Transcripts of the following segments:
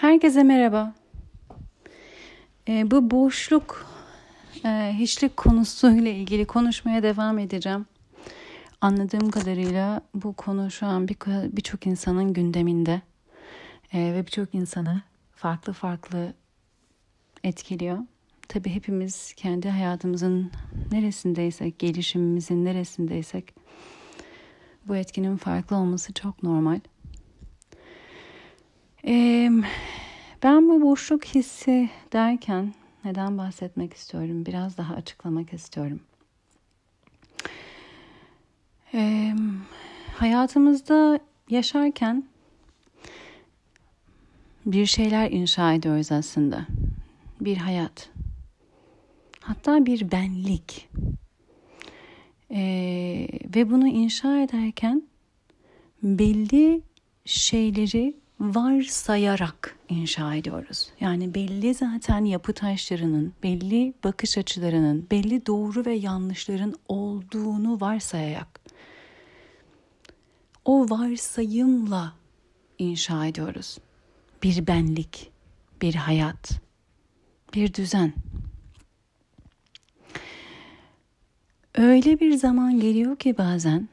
Herkese merhaba. Ee, bu boşluk, e, hiçlik konusuyla ilgili konuşmaya devam edeceğim. Anladığım kadarıyla bu konu şu an birçok bir insanın gündeminde e, ve birçok insanı farklı farklı etkiliyor. Tabii hepimiz kendi hayatımızın neresindeysek, gelişimimizin neresindeysek bu etkinin farklı olması çok normal. Ben bu boşluk hissi derken neden bahsetmek istiyorum? Biraz daha açıklamak istiyorum. Hayatımızda yaşarken bir şeyler inşa ediyoruz aslında. Bir hayat. Hatta bir benlik. Ee, ve bunu inşa ederken belli şeyleri varsayarak inşa ediyoruz. Yani belli zaten yapı taşlarının, belli bakış açılarının, belli doğru ve yanlışların olduğunu varsayarak o varsayımla inşa ediyoruz. Bir benlik, bir hayat, bir düzen. Öyle bir zaman geliyor ki bazen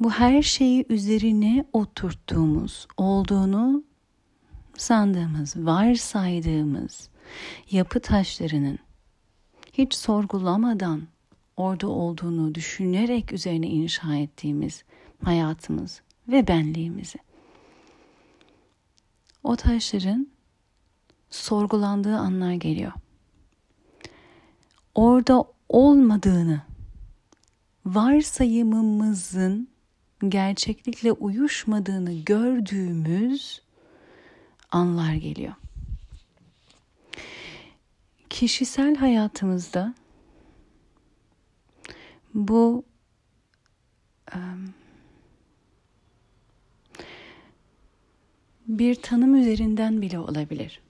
bu her şeyi üzerine oturttuğumuz, olduğunu sandığımız, varsaydığımız yapı taşlarının hiç sorgulamadan orada olduğunu düşünerek üzerine inşa ettiğimiz hayatımız ve benliğimizi. O taşların sorgulandığı anlar geliyor. Orada olmadığını, varsayımımızın gerçeklikle uyuşmadığını gördüğümüz anlar geliyor. Kişisel hayatımızda bu bir tanım üzerinden bile olabilir.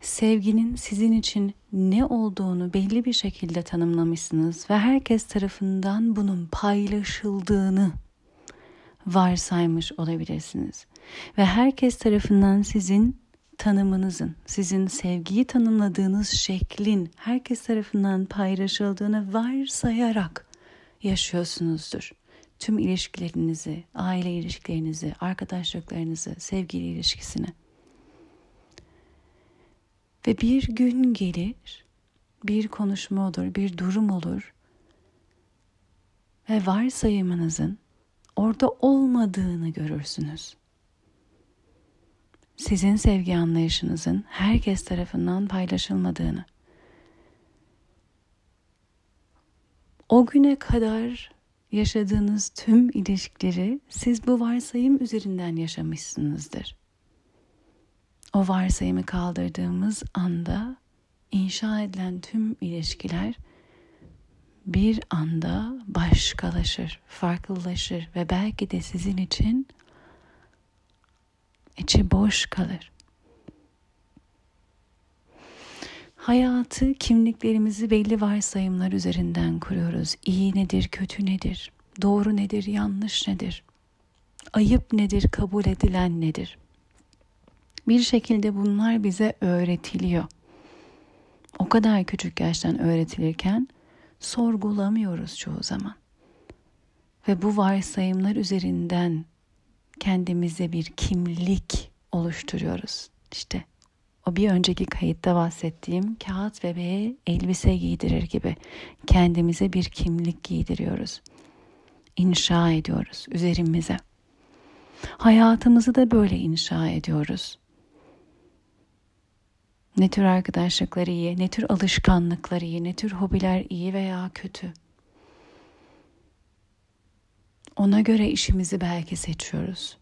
Sevginin sizin için ne olduğunu belli bir şekilde tanımlamışsınız ve herkes tarafından bunun paylaşıldığını varsaymış olabilirsiniz. Ve herkes tarafından sizin tanımınızın, sizin sevgiyi tanımladığınız şeklin herkes tarafından paylaşıldığını varsayarak yaşıyorsunuzdur. Tüm ilişkilerinizi, aile ilişkilerinizi, arkadaşlıklarınızı, sevgili ilişkisini. Ve bir gün gelir, bir konuşma olur, bir durum olur ve varsayımınızın orada olmadığını görürsünüz. Sizin sevgi anlayışınızın herkes tarafından paylaşılmadığını. O güne kadar yaşadığınız tüm ilişkileri siz bu varsayım üzerinden yaşamışsınızdır. O varsayımı kaldırdığımız anda inşa edilen tüm ilişkiler bir anda başkalaşır, farklılaşır ve belki de sizin için içi boş kalır. Hayatı, kimliklerimizi belli varsayımlar üzerinden kuruyoruz. İyi nedir, kötü nedir, doğru nedir, yanlış nedir, ayıp nedir, kabul edilen nedir? Bir şekilde bunlar bize öğretiliyor. O kadar küçük yaştan öğretilirken sorgulamıyoruz çoğu zaman. Ve bu varsayımlar üzerinden kendimize bir kimlik oluşturuyoruz. İşte o bir önceki kayıtta bahsettiğim kağıt bebeğe elbise giydirir gibi kendimize bir kimlik giydiriyoruz. İnşa ediyoruz üzerimize. Hayatımızı da böyle inşa ediyoruz. Ne tür arkadaşlıklar iyi, ne tür alışkanlıklar iyi, ne tür hobiler iyi veya kötü. Ona göre işimizi belki seçiyoruz.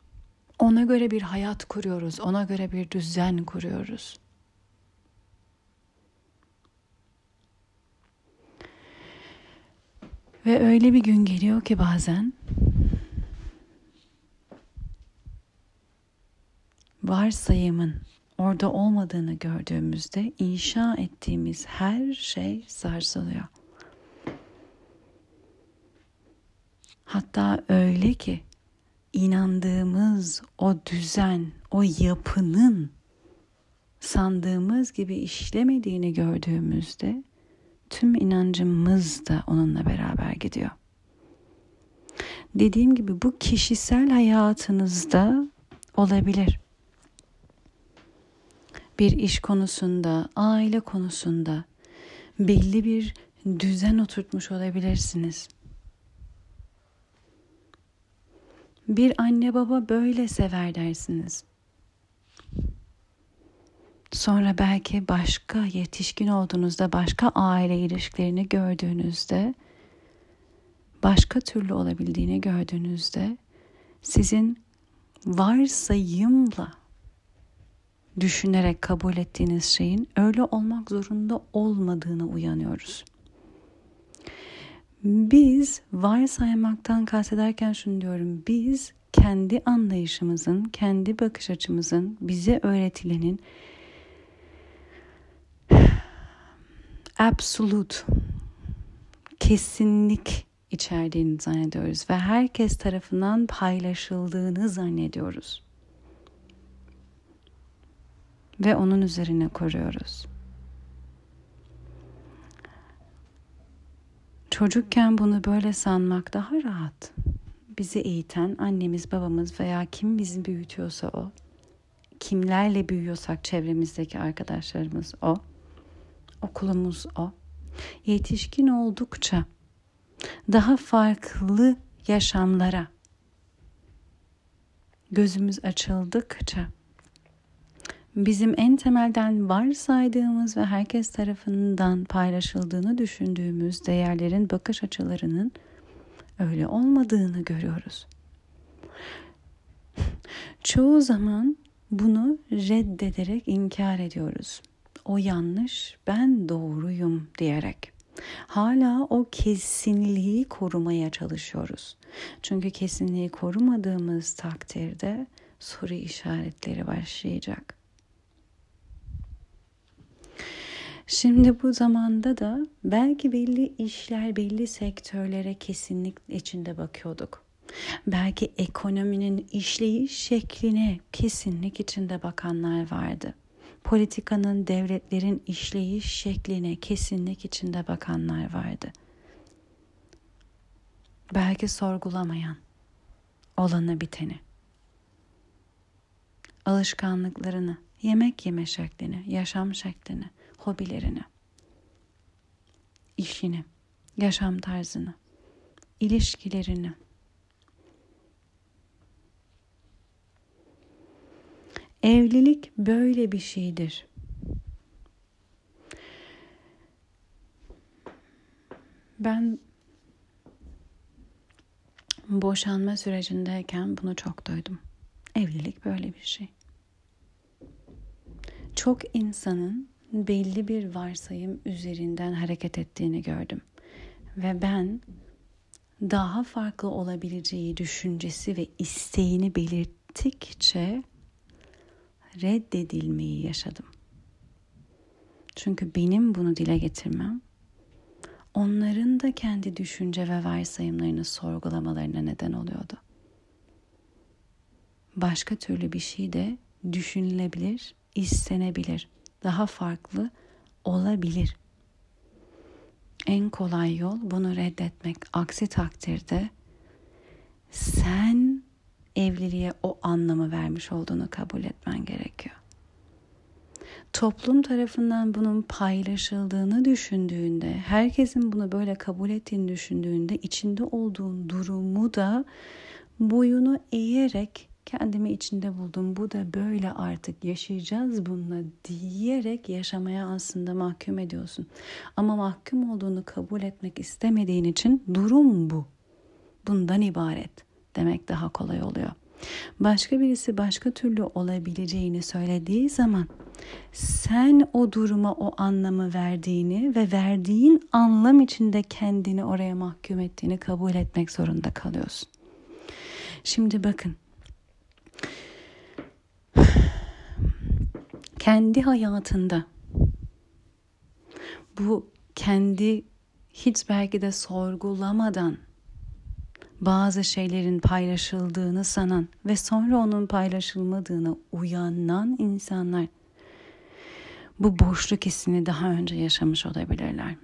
Ona göre bir hayat kuruyoruz, ona göre bir düzen kuruyoruz. Ve öyle bir gün geliyor ki bazen varsayımın orada olmadığını gördüğümüzde inşa ettiğimiz her şey sarsılıyor. Hatta öyle ki inandığımız o düzen, o yapının sandığımız gibi işlemediğini gördüğümüzde tüm inancımız da onunla beraber gidiyor. Dediğim gibi bu kişisel hayatınızda olabilir. Bir iş konusunda, aile konusunda belli bir düzen oturtmuş olabilirsiniz. Bir anne baba böyle sever dersiniz. Sonra belki başka yetişkin olduğunuzda, başka aile ilişkilerini gördüğünüzde, başka türlü olabildiğini gördüğünüzde sizin varsayımla düşünerek kabul ettiğiniz şeyin öyle olmak zorunda olmadığını uyanıyoruz. Biz varsaymaktan kastederken şunu diyorum. Biz kendi anlayışımızın, kendi bakış açımızın, bize öğretilenin absolute kesinlik içerdiğini zannediyoruz ve herkes tarafından paylaşıldığını zannediyoruz. Ve onun üzerine koruyoruz. Çocukken bunu böyle sanmak daha rahat. Bizi eğiten annemiz, babamız veya kim bizi büyütüyorsa o. Kimlerle büyüyorsak çevremizdeki arkadaşlarımız o. Okulumuz o. Yetişkin oldukça daha farklı yaşamlara gözümüz açıldıkça bizim en temelden varsaydığımız ve herkes tarafından paylaşıldığını düşündüğümüz değerlerin bakış açılarının öyle olmadığını görüyoruz. Çoğu zaman bunu reddederek inkar ediyoruz. O yanlış, ben doğruyum diyerek. Hala o kesinliği korumaya çalışıyoruz. Çünkü kesinliği korumadığımız takdirde soru işaretleri başlayacak. Şimdi bu zamanda da belki belli işler, belli sektörlere kesinlik içinde bakıyorduk. Belki ekonominin işleyiş şekline kesinlik içinde bakanlar vardı. Politikanın, devletlerin işleyiş şekline kesinlik içinde bakanlar vardı. Belki sorgulamayan, olanı biteni, alışkanlıklarını, yemek yeme şeklini, yaşam şeklini, hobilerini, işini, yaşam tarzını, ilişkilerini. Evlilik böyle bir şeydir. Ben boşanma sürecindeyken bunu çok duydum. Evlilik böyle bir şey. Çok insanın belli bir varsayım üzerinden hareket ettiğini gördüm. Ve ben daha farklı olabileceği düşüncesi ve isteğini belirttikçe reddedilmeyi yaşadım. Çünkü benim bunu dile getirmem onların da kendi düşünce ve varsayımlarını sorgulamalarına neden oluyordu. Başka türlü bir şey de düşünülebilir, istenebilir daha farklı olabilir. En kolay yol bunu reddetmek. Aksi takdirde sen evliliğe o anlamı vermiş olduğunu kabul etmen gerekiyor. Toplum tarafından bunun paylaşıldığını düşündüğünde, herkesin bunu böyle kabul ettiğini düşündüğünde içinde olduğun durumu da boyunu eğerek kendimi içinde buldum. Bu da böyle artık yaşayacağız bununla diyerek yaşamaya aslında mahkum ediyorsun. Ama mahkum olduğunu kabul etmek istemediğin için durum bu. Bundan ibaret demek daha kolay oluyor. Başka birisi başka türlü olabileceğini söylediği zaman sen o duruma o anlamı verdiğini ve verdiğin anlam içinde kendini oraya mahkum ettiğini kabul etmek zorunda kalıyorsun. Şimdi bakın kendi hayatında bu kendi hiç belki de sorgulamadan bazı şeylerin paylaşıldığını sanan ve sonra onun paylaşılmadığını uyanan insanlar bu boşluk hissini daha önce yaşamış olabilirler.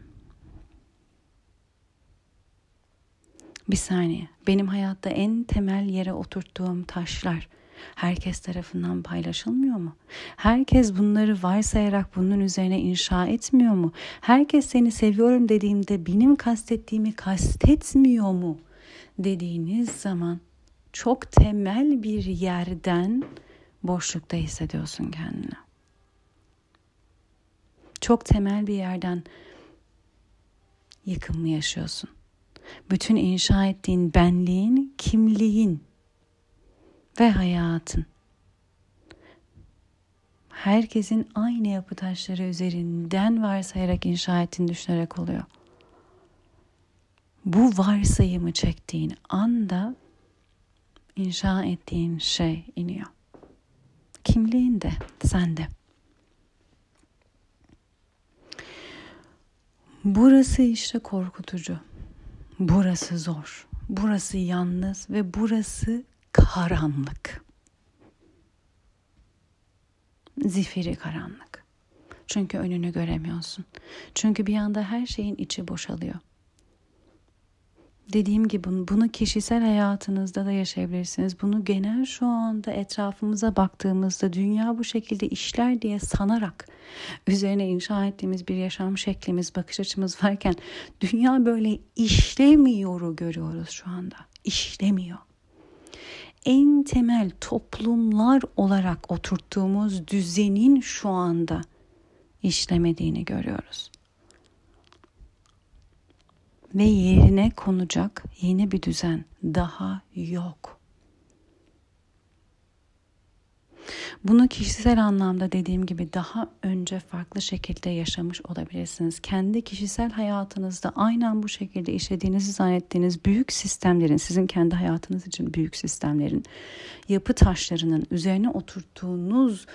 Bir saniye. Benim hayatta en temel yere oturttuğum taşlar herkes tarafından paylaşılmıyor mu? Herkes bunları varsayarak bunun üzerine inşa etmiyor mu? Herkes seni seviyorum dediğimde benim kastettiğimi kastetmiyor mu? Dediğiniz zaman çok temel bir yerden boşlukta hissediyorsun kendini. Çok temel bir yerden yıkım mı yaşıyorsun? Bütün inşa ettiğin benliğin, kimliğin ve hayatın. Herkesin aynı yapı taşları üzerinden varsayarak inşa ettiğini düşünerek oluyor. Bu varsayımı çektiğin anda inşa ettiğin şey iniyor. Kimliğin de, sen de. Burası işte korkutucu. Burası zor. Burası yalnız ve burası karanlık. Zifiri karanlık. Çünkü önünü göremiyorsun. Çünkü bir anda her şeyin içi boşalıyor. Dediğim gibi bunu, kişisel hayatınızda da yaşayabilirsiniz. Bunu genel şu anda etrafımıza baktığımızda dünya bu şekilde işler diye sanarak üzerine inşa ettiğimiz bir yaşam şeklimiz, bakış açımız varken dünya böyle işlemiyoru görüyoruz şu anda. İşlemiyor. En temel toplumlar olarak oturttuğumuz düzenin şu anda işlemediğini görüyoruz ve yerine konacak yeni bir düzen daha yok. Bunu kişisel anlamda dediğim gibi daha önce farklı şekilde yaşamış olabilirsiniz. Kendi kişisel hayatınızda aynen bu şekilde işlediğinizi zannettiğiniz büyük sistemlerin, sizin kendi hayatınız için büyük sistemlerin, yapı taşlarının üzerine oturttuğunuz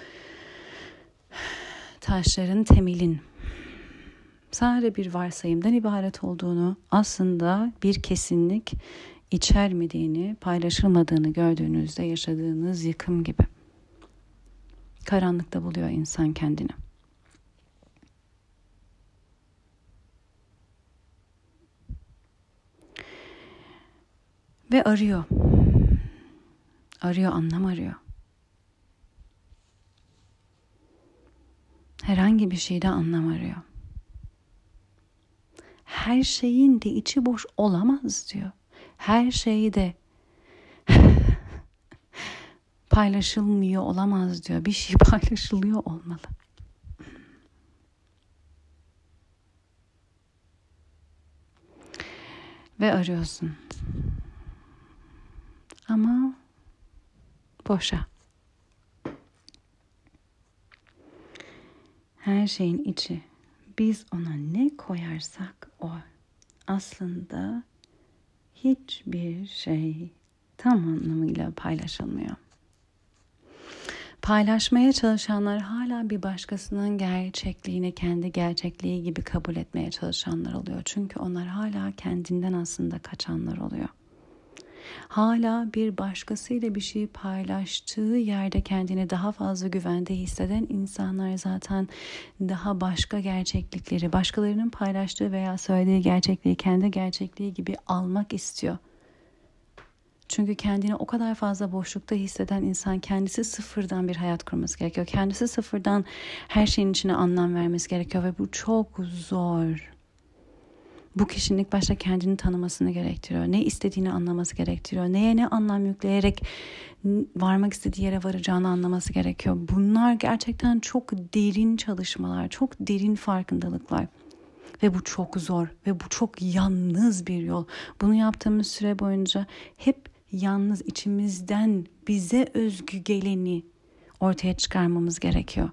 taşların temelin sadece bir varsayımdan ibaret olduğunu, aslında bir kesinlik içermediğini, paylaşılmadığını gördüğünüzde yaşadığınız yıkım gibi. Karanlıkta buluyor insan kendini. Ve arıyor. Arıyor, anlam arıyor. Herhangi bir şeyde anlam arıyor her şeyin de içi boş olamaz diyor. Her şeyi de paylaşılmıyor olamaz diyor. Bir şey paylaşılıyor olmalı. Ve arıyorsun. Ama boşa. Her şeyin içi biz ona ne koyarsak o aslında hiçbir şey tam anlamıyla paylaşılmıyor. Paylaşmaya çalışanlar hala bir başkasının gerçekliğini kendi gerçekliği gibi kabul etmeye çalışanlar oluyor. Çünkü onlar hala kendinden aslında kaçanlar oluyor hala bir başkasıyla bir şey paylaştığı yerde kendini daha fazla güvende hisseden insanlar zaten daha başka gerçeklikleri, başkalarının paylaştığı veya söylediği gerçekliği kendi gerçekliği gibi almak istiyor. Çünkü kendini o kadar fazla boşlukta hisseden insan kendisi sıfırdan bir hayat kurması gerekiyor. Kendisi sıfırdan her şeyin içine anlam vermesi gerekiyor ve bu çok zor bu kişinin ilk başta kendini tanımasını gerektiriyor. Ne istediğini anlaması gerektiriyor. Neye ne anlam yükleyerek varmak istediği yere varacağını anlaması gerekiyor. Bunlar gerçekten çok derin çalışmalar, çok derin farkındalıklar. Ve bu çok zor ve bu çok yalnız bir yol. Bunu yaptığımız süre boyunca hep yalnız içimizden bize özgü geleni ortaya çıkarmamız gerekiyor.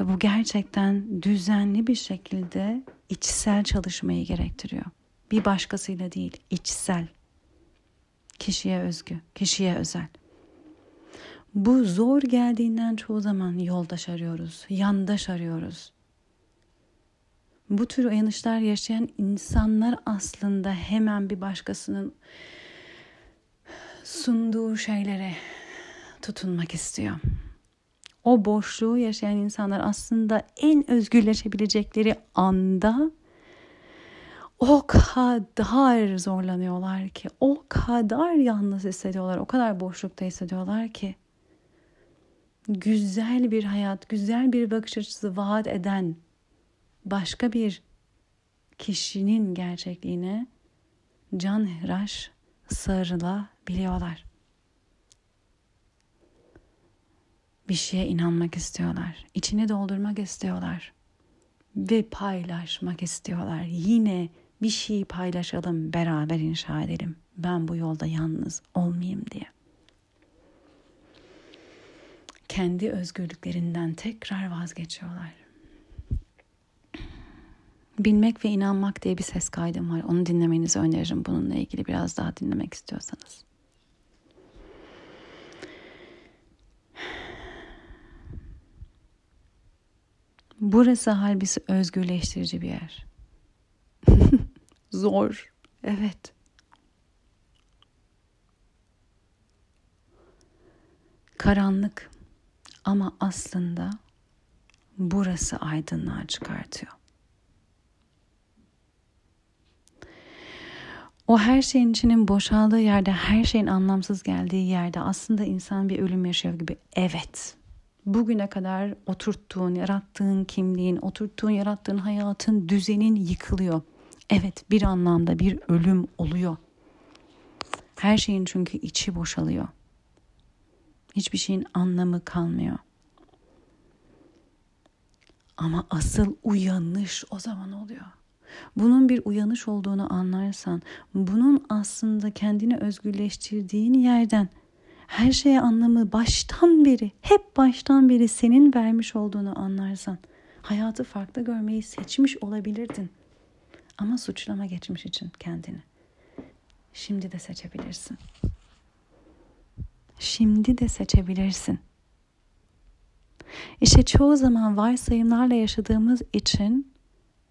Ve bu gerçekten düzenli bir şekilde içsel çalışmayı gerektiriyor. Bir başkasıyla değil, içsel. Kişiye özgü, kişiye özel. Bu zor geldiğinden çoğu zaman yoldaş arıyoruz, yandaş arıyoruz. Bu tür uyanışlar yaşayan insanlar aslında hemen bir başkasının sunduğu şeylere tutunmak istiyor. O boşluğu yaşayan insanlar aslında en özgürleşebilecekleri anda o kadar zorlanıyorlar ki, o kadar yalnız hissediyorlar, o kadar boşlukta hissediyorlar ki güzel bir hayat, güzel bir bakış açısı vaat eden başka bir kişinin gerçekliğine can hıraş sarılabiliyorlar. Bir şeye inanmak istiyorlar. içini doldurmak istiyorlar. Ve paylaşmak istiyorlar. Yine bir şeyi paylaşalım, beraber inşa edelim. Ben bu yolda yalnız olmayayım diye. Kendi özgürlüklerinden tekrar vazgeçiyorlar. Bilmek ve inanmak diye bir ses kaydım var. Onu dinlemenizi öneririm bununla ilgili biraz daha dinlemek istiyorsanız. Burası halbisi özgürleştirici bir yer. Zor. Evet. Karanlık ama aslında burası aydınlığa çıkartıyor. O her şeyin içinin boşaldığı yerde, her şeyin anlamsız geldiği yerde aslında insan bir ölüm yaşıyor gibi. Evet. Bugüne kadar oturttuğun, yarattığın kimliğin, oturttuğun, yarattığın hayatın, düzenin yıkılıyor. Evet, bir anlamda bir ölüm oluyor. Her şeyin çünkü içi boşalıyor. Hiçbir şeyin anlamı kalmıyor. Ama asıl uyanış o zaman oluyor bunun bir uyanış olduğunu anlarsan, bunun aslında kendini özgürleştirdiğin yerden her şeye anlamı baştan beri, hep baştan beri senin vermiş olduğunu anlarsan, hayatı farklı görmeyi seçmiş olabilirdin. Ama suçlama geçmiş için kendini. Şimdi de seçebilirsin. Şimdi de seçebilirsin. İşte çoğu zaman varsayımlarla yaşadığımız için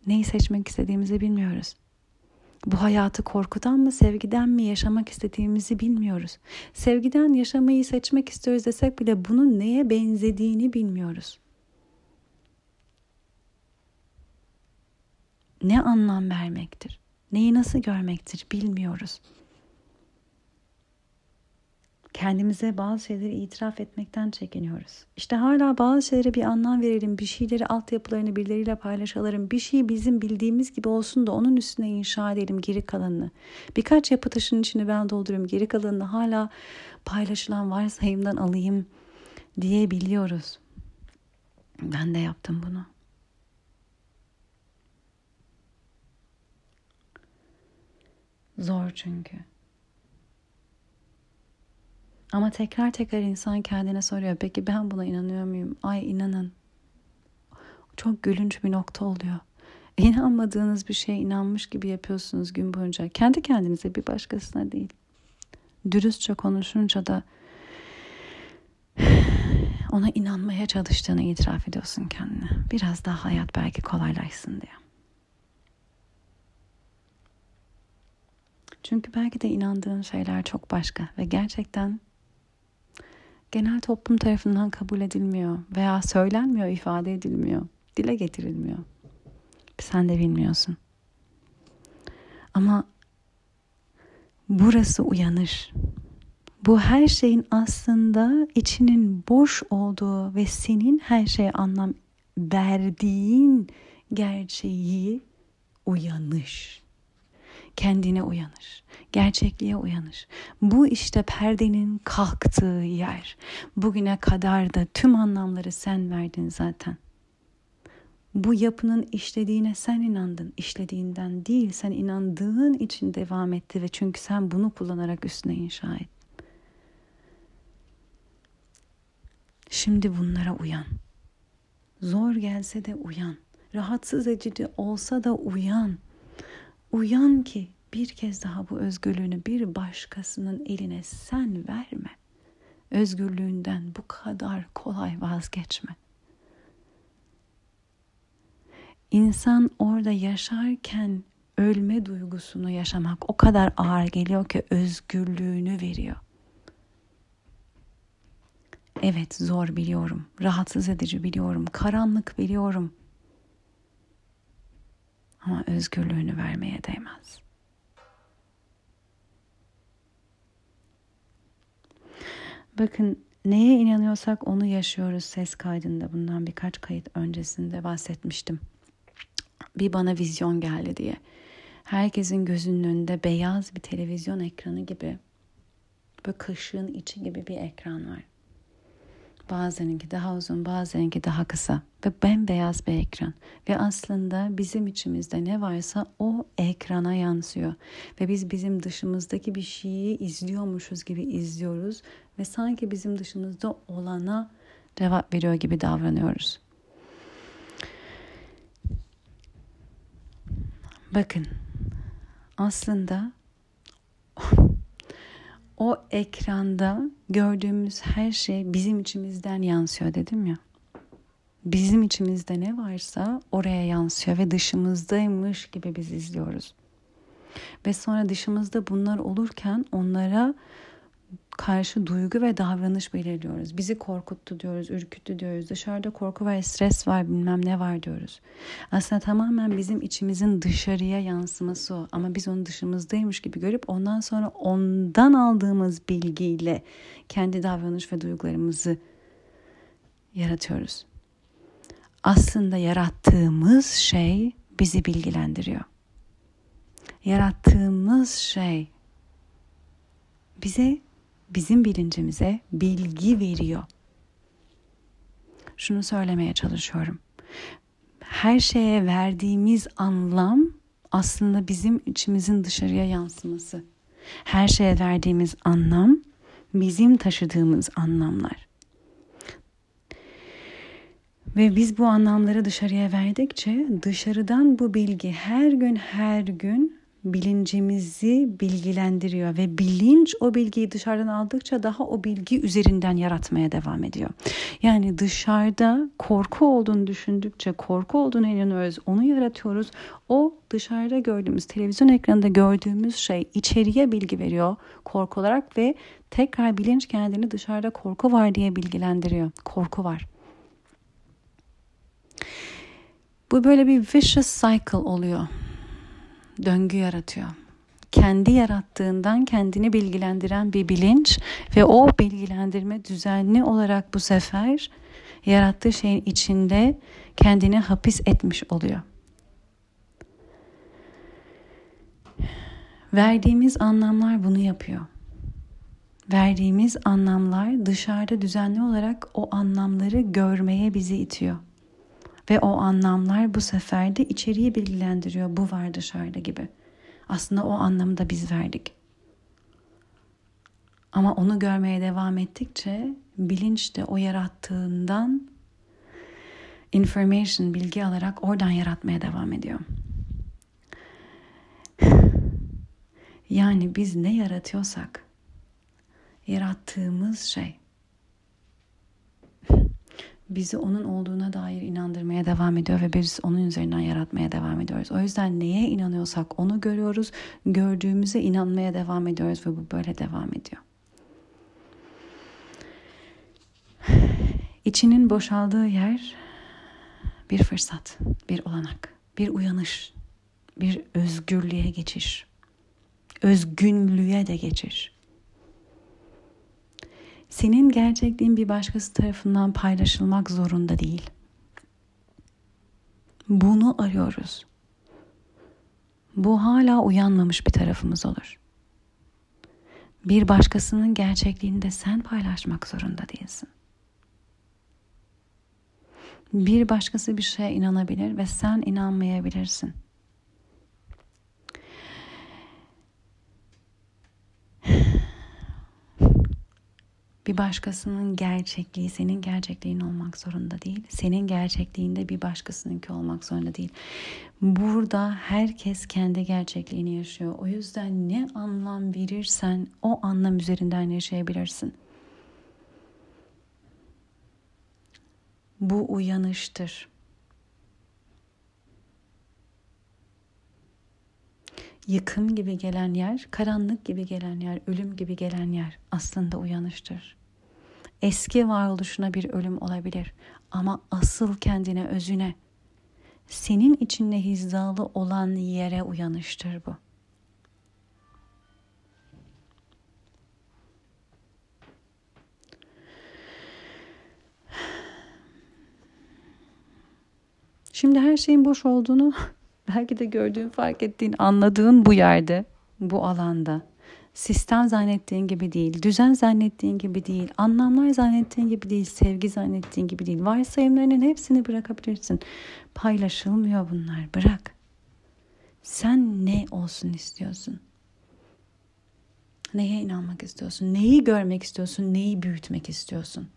neyi seçmek istediğimizi bilmiyoruz. Bu hayatı korkudan mı, sevgiden mi yaşamak istediğimizi bilmiyoruz. Sevgiden yaşamayı seçmek istiyoruz desek bile bunun neye benzediğini bilmiyoruz. Ne anlam vermektir? Neyi nasıl görmektir bilmiyoruz kendimize bazı şeyleri itiraf etmekten çekiniyoruz. İşte hala bazı şeylere bir anlam verelim, bir şeyleri altyapılarını birileriyle paylaşalım, bir şey bizim bildiğimiz gibi olsun da onun üstüne inşa edelim geri kalanını. Birkaç yapı taşının içini ben doldurayım, geri kalanını hala paylaşılan varsayımdan alayım diyebiliyoruz. Ben de yaptım bunu. Zor çünkü. Ama tekrar tekrar insan kendine soruyor. Peki ben buna inanıyor muyum? Ay inanın. Çok gülünç bir nokta oluyor. İnanmadığınız bir şeye inanmış gibi yapıyorsunuz gün boyunca. Kendi kendinize bir başkasına değil. Dürüstçe konuşunca da ona inanmaya çalıştığını itiraf ediyorsun kendine. Biraz daha hayat belki kolaylaşsın diye. Çünkü belki de inandığın şeyler çok başka ve gerçekten genel toplum tarafından kabul edilmiyor veya söylenmiyor, ifade edilmiyor, dile getirilmiyor. Sen de bilmiyorsun. Ama burası uyanır. Bu her şeyin aslında içinin boş olduğu ve senin her şeye anlam verdiğin gerçeği uyanış kendine uyanır. Gerçekliğe uyanır. Bu işte perdenin kalktığı yer. Bugüne kadar da tüm anlamları sen verdin zaten. Bu yapının işlediğine sen inandın. İşlediğinden değil, sen inandığın için devam etti ve çünkü sen bunu kullanarak üstüne inşa et. Şimdi bunlara uyan. Zor gelse de uyan. Rahatsız edici olsa da uyan. Uyan ki bir kez daha bu özgürlüğünü bir başkasının eline sen verme. Özgürlüğünden bu kadar kolay vazgeçme. insan orada yaşarken ölme duygusunu yaşamak o kadar ağır geliyor ki özgürlüğünü veriyor. Evet zor biliyorum, rahatsız edici biliyorum, karanlık biliyorum. Ama özgürlüğünü vermeye değmez. Bakın neye inanıyorsak onu yaşıyoruz ses kaydında. Bundan birkaç kayıt öncesinde bahsetmiştim. Bir bana vizyon geldi diye. Herkesin gözünün önünde beyaz bir televizyon ekranı gibi böyle kışın içi gibi bir ekran var. Bazılarınki daha uzun, bazılarınki daha kısa ve bembeyaz bir ekran. Ve aslında bizim içimizde ne varsa o ekrana yansıyor. Ve biz bizim dışımızdaki bir şeyi izliyormuşuz gibi izliyoruz ve sanki bizim dışımızda olana cevap veriyor gibi davranıyoruz. Bakın aslında o ekranda gördüğümüz her şey bizim içimizden yansıyor dedim ya. Bizim içimizde ne varsa oraya yansıyor ve dışımızdaymış gibi biz izliyoruz. Ve sonra dışımızda bunlar olurken onlara karşı duygu ve davranış belirliyoruz. Bizi korkuttu diyoruz, ürküttü diyoruz. Dışarıda korku var, stres var, bilmem ne var diyoruz. Aslında tamamen bizim içimizin dışarıya yansıması o. Ama biz onu dışımızdaymış gibi görüp ondan sonra ondan aldığımız bilgiyle kendi davranış ve duygularımızı yaratıyoruz. Aslında yarattığımız şey bizi bilgilendiriyor. Yarattığımız şey bize bizim bilincimize bilgi veriyor. Şunu söylemeye çalışıyorum. Her şeye verdiğimiz anlam aslında bizim içimizin dışarıya yansıması. Her şeye verdiğimiz anlam bizim taşıdığımız anlamlar. Ve biz bu anlamları dışarıya verdikçe dışarıdan bu bilgi her gün her gün bilincimizi bilgilendiriyor ve bilinç o bilgiyi dışarıdan aldıkça daha o bilgi üzerinden yaratmaya devam ediyor. Yani dışarıda korku olduğunu düşündükçe korku olduğunu inanıyoruz, onu yaratıyoruz. O dışarıda gördüğümüz televizyon ekranında gördüğümüz şey içeriye bilgi veriyor korku olarak ve tekrar bilinç kendini dışarıda korku var diye bilgilendiriyor. Korku var. Bu böyle bir vicious cycle oluyor döngü yaratıyor. Kendi yarattığından kendini bilgilendiren bir bilinç ve o bilgilendirme düzenli olarak bu sefer yarattığı şeyin içinde kendini hapis etmiş oluyor. Verdiğimiz anlamlar bunu yapıyor. Verdiğimiz anlamlar dışarıda düzenli olarak o anlamları görmeye bizi itiyor. Ve o anlamlar bu sefer de içeriği bilgilendiriyor. Bu var dışarıda gibi. Aslında o anlamı da biz verdik. Ama onu görmeye devam ettikçe bilinç de o yarattığından information, bilgi alarak oradan yaratmaya devam ediyor. Yani biz ne yaratıyorsak yarattığımız şey bizi onun olduğuna dair inandırmaya devam ediyor ve biz onun üzerinden yaratmaya devam ediyoruz. O yüzden neye inanıyorsak onu görüyoruz, gördüğümüze inanmaya devam ediyoruz ve bu böyle devam ediyor. İçinin boşaldığı yer bir fırsat, bir olanak, bir uyanış, bir özgürlüğe geçiş, özgünlüğe de geçiş senin gerçekliğin bir başkası tarafından paylaşılmak zorunda değil. Bunu arıyoruz. Bu hala uyanmamış bir tarafımız olur. Bir başkasının gerçekliğini de sen paylaşmak zorunda değilsin. Bir başkası bir şeye inanabilir ve sen inanmayabilirsin. Bir başkasının gerçekliği senin gerçekliğin olmak zorunda değil. Senin gerçekliğinde bir başkasınınki olmak zorunda değil. Burada herkes kendi gerçekliğini yaşıyor. O yüzden ne anlam verirsen o anlam üzerinden yaşayabilirsin. Bu uyanıştır. yıkım gibi gelen yer, karanlık gibi gelen yer, ölüm gibi gelen yer aslında uyanıştır. Eski varoluşuna bir ölüm olabilir ama asıl kendine, özüne, senin içinde hizalı olan yere uyanıştır bu. Şimdi her şeyin boş olduğunu belki de gördüğün, fark ettiğin, anladığın bu yerde, bu alanda. Sistem zannettiğin gibi değil, düzen zannettiğin gibi değil, anlamlar zannettiğin gibi değil, sevgi zannettiğin gibi değil. Varsayımlarının hepsini bırakabilirsin. Paylaşılmıyor bunlar, bırak. Sen ne olsun istiyorsun? Neye inanmak istiyorsun? Neyi görmek istiyorsun? Neyi büyütmek istiyorsun?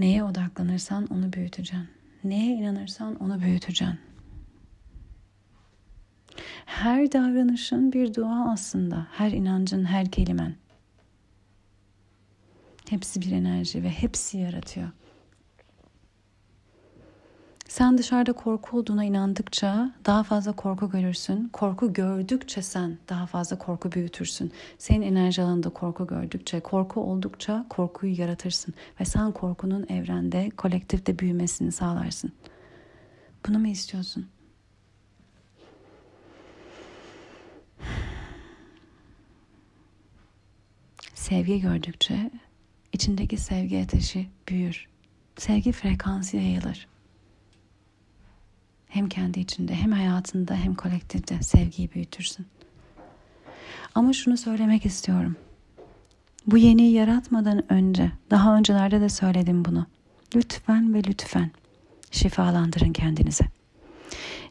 Neye odaklanırsan onu büyüteceksin. Neye inanırsan onu büyüteceksin. Her davranışın bir dua aslında. Her inancın, her kelimen. Hepsi bir enerji ve hepsi yaratıyor. Sen dışarıda korku olduğuna inandıkça daha fazla korku görürsün. Korku gördükçe sen daha fazla korku büyütürsün. Senin enerji alanında korku gördükçe, korku oldukça korkuyu yaratırsın. Ve sen korkunun evrende, kolektifte büyümesini sağlarsın. Bunu mu istiyorsun? Sevgi gördükçe içindeki sevgi ateşi büyür. Sevgi frekansı yayılır. Hem kendi içinde hem hayatında hem kolektifte sevgiyi büyütürsün. Ama şunu söylemek istiyorum. Bu yeniyi yaratmadan önce, daha öncelerde de söyledim bunu. Lütfen ve lütfen şifalandırın kendinize.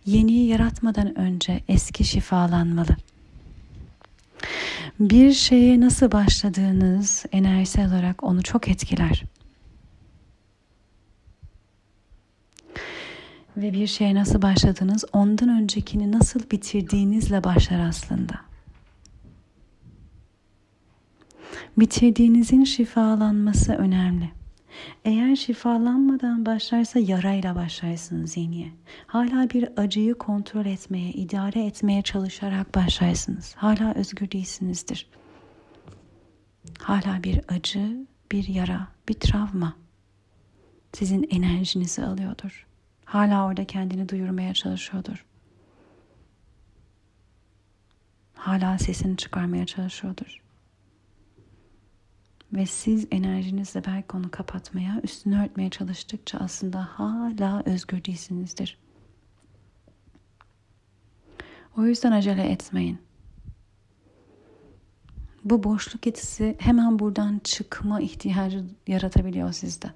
Yeniyi yaratmadan önce eski şifalanmalı. Bir şeye nasıl başladığınız enerjisel olarak onu çok etkiler. Ve bir şeye nasıl başladınız, ondan öncekini nasıl bitirdiğinizle başlar aslında. Bitirdiğinizin şifalanması önemli. Eğer şifalanmadan başlarsa yarayla başlarsınız yeniye. Hala bir acıyı kontrol etmeye, idare etmeye çalışarak başlarsınız. Hala özgür değilsinizdir. Hala bir acı, bir yara, bir travma sizin enerjinizi alıyordur. Hala orada kendini duyurmaya çalışıyordur. Hala sesini çıkarmaya çalışıyordur. Ve siz enerjinizle belki onu kapatmaya, üstünü örtmeye çalıştıkça aslında hala özgür değilsinizdir. O yüzden acele etmeyin. Bu boşluk etisi hemen buradan çıkma ihtiyacı yaratabiliyor sizde.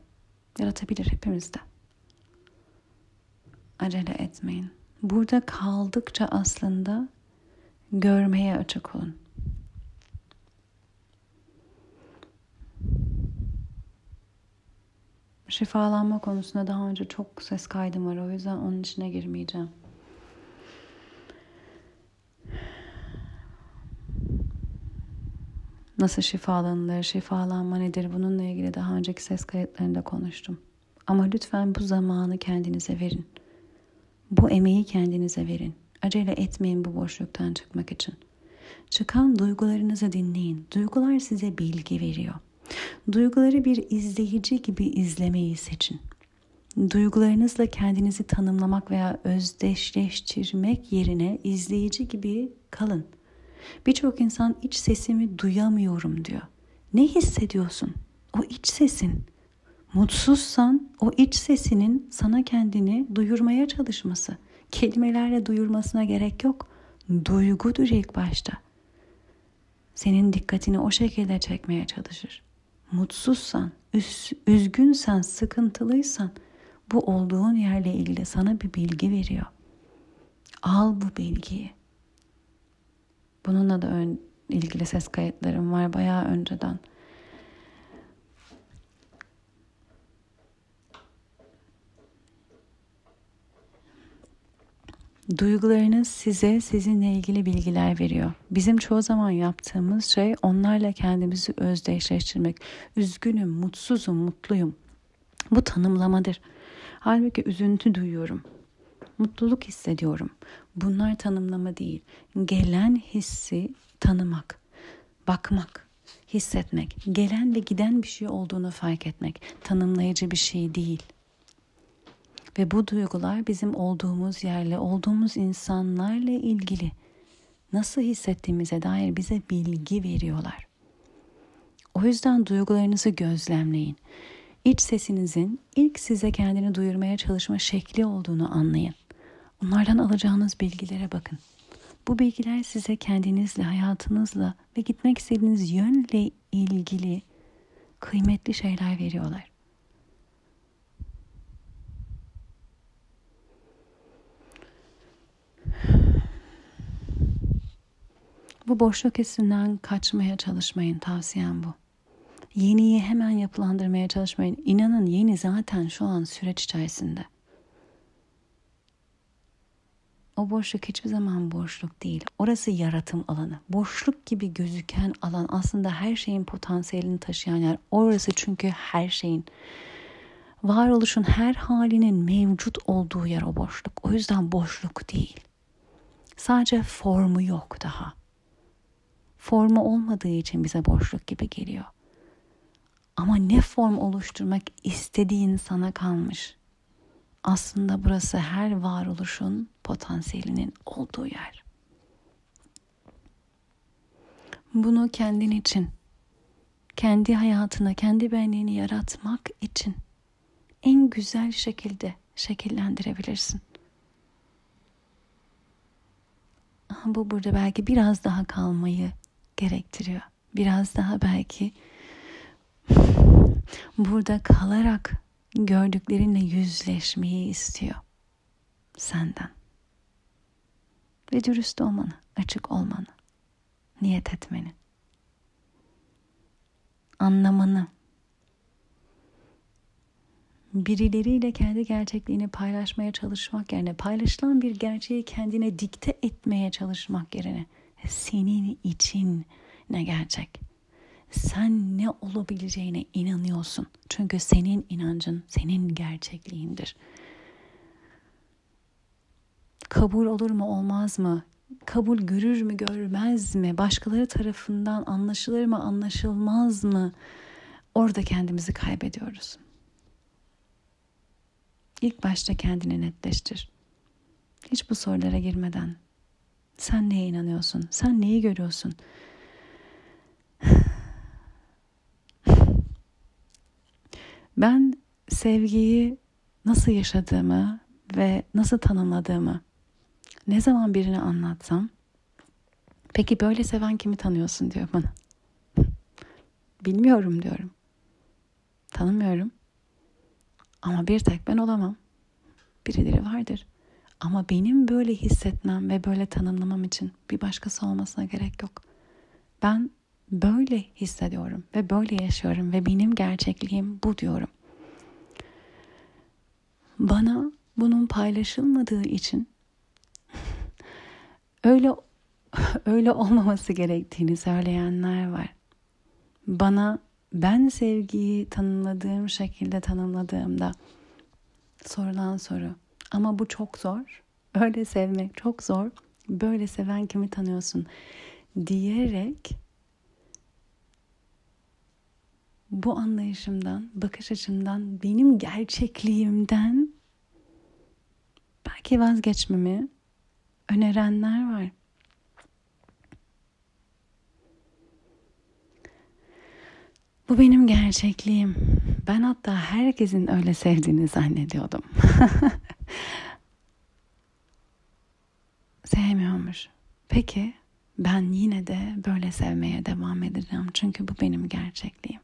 Yaratabilir hepimizde acele etmeyin. Burada kaldıkça aslında görmeye açık olun. Şifalanma konusunda daha önce çok ses kaydım var. O yüzden onun içine girmeyeceğim. Nasıl şifalanılır, şifalanma nedir bununla ilgili daha önceki ses kayıtlarında konuştum. Ama lütfen bu zamanı kendinize verin. Bu emeği kendinize verin. Acele etmeyin bu boşluktan çıkmak için. Çıkan duygularınızı dinleyin. Duygular size bilgi veriyor. Duyguları bir izleyici gibi izlemeyi seçin. Duygularınızla kendinizi tanımlamak veya özdeşleştirmek yerine izleyici gibi kalın. Birçok insan iç sesimi duyamıyorum diyor. Ne hissediyorsun? O iç sesin. Mutsuzsan o iç sesinin sana kendini duyurmaya çalışması. Kelimelerle duyurmasına gerek yok. Duygudur ilk başta. Senin dikkatini o şekilde çekmeye çalışır. Mutsuzsan, üz, üzgünsen, sıkıntılıysan bu olduğun yerle ilgili sana bir bilgi veriyor. Al bu bilgiyi. Bununla da ön, ilgili ses kayıtlarım var bayağı önceden. Duygularınız size sizinle ilgili bilgiler veriyor. Bizim çoğu zaman yaptığımız şey onlarla kendimizi özdeşleştirmek. Üzgünüm, mutsuzum, mutluyum. Bu tanımlamadır. Halbuki üzüntü duyuyorum. Mutluluk hissediyorum. Bunlar tanımlama değil. Gelen hissi tanımak, bakmak, hissetmek, gelen ve giden bir şey olduğunu fark etmek, tanımlayıcı bir şey değil. Ve bu duygular bizim olduğumuz yerle, olduğumuz insanlarla ilgili nasıl hissettiğimize dair bize bilgi veriyorlar. O yüzden duygularınızı gözlemleyin. İç sesinizin ilk size kendini duyurmaya çalışma şekli olduğunu anlayın. Onlardan alacağınız bilgilere bakın. Bu bilgiler size kendinizle, hayatınızla ve gitmek istediğiniz yönle ilgili kıymetli şeyler veriyorlar. Bu boşluk hissinden kaçmaya çalışmayın tavsiyem bu. Yeniyi hemen yapılandırmaya çalışmayın. İnanın yeni zaten şu an süreç içerisinde. O boşluk hiçbir zaman boşluk değil. Orası yaratım alanı. Boşluk gibi gözüken alan aslında her şeyin potansiyelini taşıyan yer. Orası çünkü her şeyin varoluşun her halinin mevcut olduğu yer o boşluk. O yüzden boşluk değil. Sadece formu yok daha. Formu olmadığı için bize boşluk gibi geliyor. Ama ne form oluşturmak istediğin sana kalmış. Aslında burası her varoluşun potansiyelinin olduğu yer. Bunu kendin için, kendi hayatına, kendi benliğini yaratmak için en güzel şekilde şekillendirebilirsin. Bu burada belki biraz daha kalmayı gerektiriyor. Biraz daha belki burada kalarak gördüklerinle yüzleşmeyi istiyor senden. Ve dürüst olmanı, açık olmanı, niyet etmeni, anlamanı, birileriyle kendi gerçekliğini paylaşmaya çalışmak yerine paylaşılan bir gerçeği kendine dikte etmeye çalışmak yerine senin için ne gerçek? Sen ne olabileceğine inanıyorsun. Çünkü senin inancın senin gerçekliğindir. Kabul olur mu olmaz mı? Kabul görür mü görmez mi? Başkaları tarafından anlaşılır mı anlaşılmaz mı? Orada kendimizi kaybediyoruz. İlk başta kendini netleştir. Hiç bu sorulara girmeden sen neye inanıyorsun? Sen neyi görüyorsun? Ben sevgiyi nasıl yaşadığımı ve nasıl tanımladığımı ne zaman birine anlatsam peki böyle seven kimi tanıyorsun diyor bana. Bilmiyorum diyorum. Tanımıyorum. Ama bir tek ben olamam. Birileri vardır. Ama benim böyle hissetmem ve böyle tanımlamam için bir başkası olmasına gerek yok. Ben böyle hissediyorum ve böyle yaşıyorum ve benim gerçekliğim bu diyorum. Bana bunun paylaşılmadığı için öyle öyle olmaması gerektiğini söyleyenler var. Bana ben sevgiyi tanımladığım şekilde tanımladığımda sorulan soru ama bu çok zor. Öyle sevmek çok zor. Böyle seven kimi tanıyorsun diyerek bu anlayışımdan, bakış açımdan, benim gerçekliğimden belki vazgeçmemi önerenler var. Bu benim gerçekliğim. Ben hatta herkesin öyle sevdiğini zannediyordum. Sevmiyormuş. Peki ben yine de böyle sevmeye devam edeceğim. Çünkü bu benim gerçekliğim.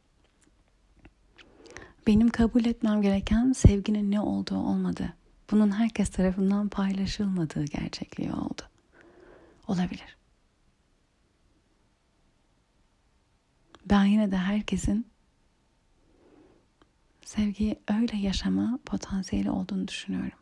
Benim kabul etmem gereken sevginin ne olduğu olmadı. Bunun herkes tarafından paylaşılmadığı gerçekliği oldu. Olabilir. Ben yine de herkesin sevgiyi öyle yaşama potansiyeli olduğunu düşünüyorum.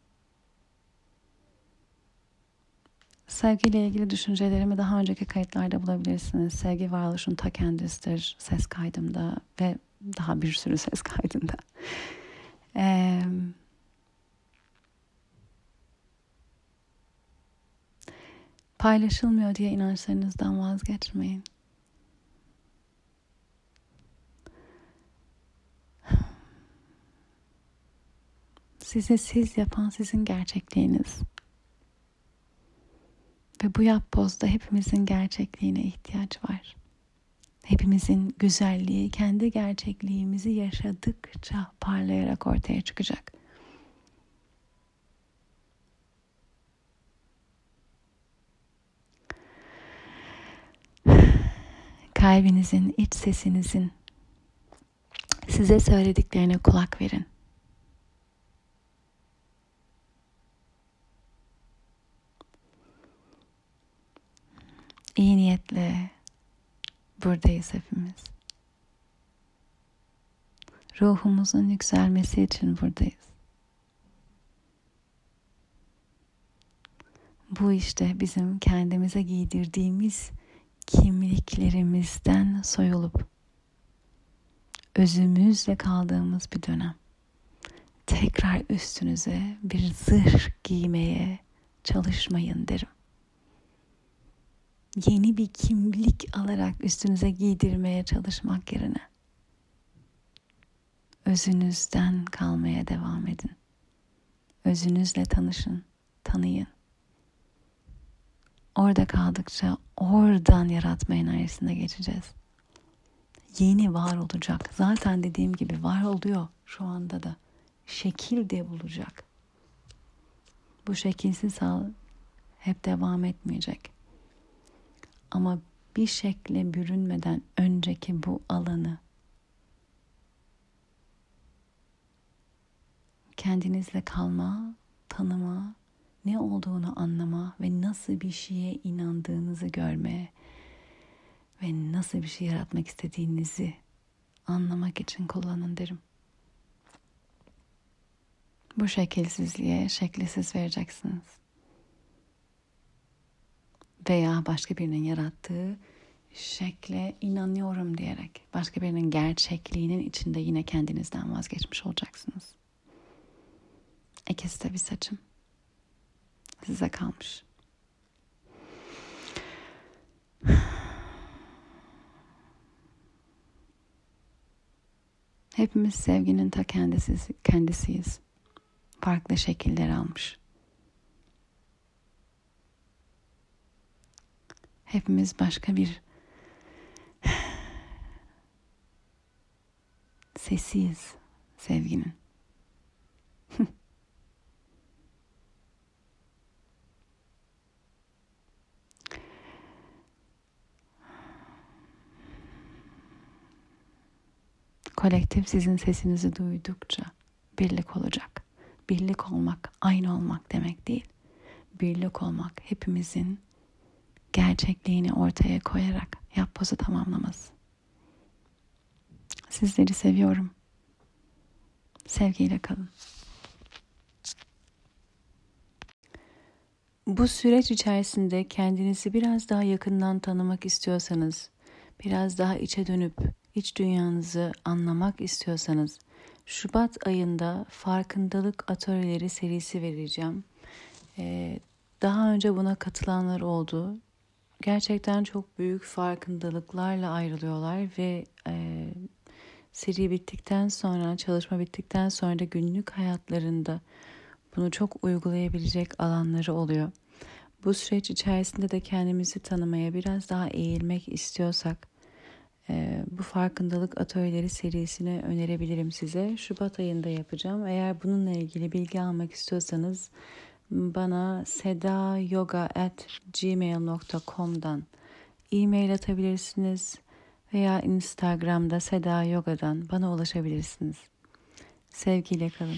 Sevgiyle ilgili düşüncelerimi daha önceki kayıtlarda bulabilirsiniz. Sevgi varoluşun ta kendisidir ses kaydımda ve daha bir sürü ses kaydında. Ee, paylaşılmıyor diye inançlarınızdan vazgeçmeyin. Sizi siz yapan sizin gerçekliğiniz. Ve bu yapbozda hepimizin gerçekliğine ihtiyaç var. Hepimizin güzelliği kendi gerçekliğimizi yaşadıkça parlayarak ortaya çıkacak. Kalbinizin, iç sesinizin size söylediklerine kulak verin. İyi niyetle buradayız hepimiz. Ruhumuzun yükselmesi için buradayız. Bu işte bizim kendimize giydirdiğimiz kimliklerimizden soyulup özümüzle kaldığımız bir dönem. Tekrar üstünüze bir zırh giymeye çalışmayın derim yeni bir kimlik alarak üstünüze giydirmeye çalışmak yerine özünüzden kalmaya devam edin. Özünüzle tanışın, tanıyın. Orada kaldıkça oradan yaratma enerjisine geçeceğiz. Yeni var olacak. Zaten dediğim gibi var oluyor şu anda da. Şekil de bulacak. Bu şekilsiz hal hep devam etmeyecek. Ama bir şekle bürünmeden önceki bu alanı kendinizle kalma, tanıma, ne olduğunu anlama ve nasıl bir şeye inandığınızı görmeye ve nasıl bir şey yaratmak istediğinizi anlamak için kullanın derim. Bu şekilsizliğe şekli siz vereceksiniz veya başka birinin yarattığı şekle inanıyorum diyerek başka birinin gerçekliğinin içinde yine kendinizden vazgeçmiş olacaksınız. İkisi de bir seçim. Size kalmış. Hepimiz sevginin ta kendisi, kendisiyiz. Farklı şekiller almış. Hepimiz başka bir sesiyiz sevginin. Kolektif sizin sesinizi duydukça birlik olacak. Birlik olmak aynı olmak demek değil. Birlik olmak hepimizin gerçekliğini ortaya koyarak yapbozu tamamlaması. Sizleri seviyorum. Sevgiyle kalın. Bu süreç içerisinde kendinizi biraz daha yakından tanımak istiyorsanız, biraz daha içe dönüp iç dünyanızı anlamak istiyorsanız, Şubat ayında farkındalık atölyeleri serisi vereceğim. Ee, daha önce buna katılanlar oldu gerçekten çok büyük farkındalıklarla ayrılıyorlar ve e, seri bittikten sonra, çalışma bittikten sonra da günlük hayatlarında bunu çok uygulayabilecek alanları oluyor. Bu süreç içerisinde de kendimizi tanımaya biraz daha eğilmek istiyorsak e, bu farkındalık atölyeleri serisini önerebilirim size. Şubat ayında yapacağım. Eğer bununla ilgili bilgi almak istiyorsanız bana sedayoga@gmail.com'dan e-mail atabilirsiniz veya Instagram'da Seda Yoga'dan bana ulaşabilirsiniz. Sevgiyle kalın.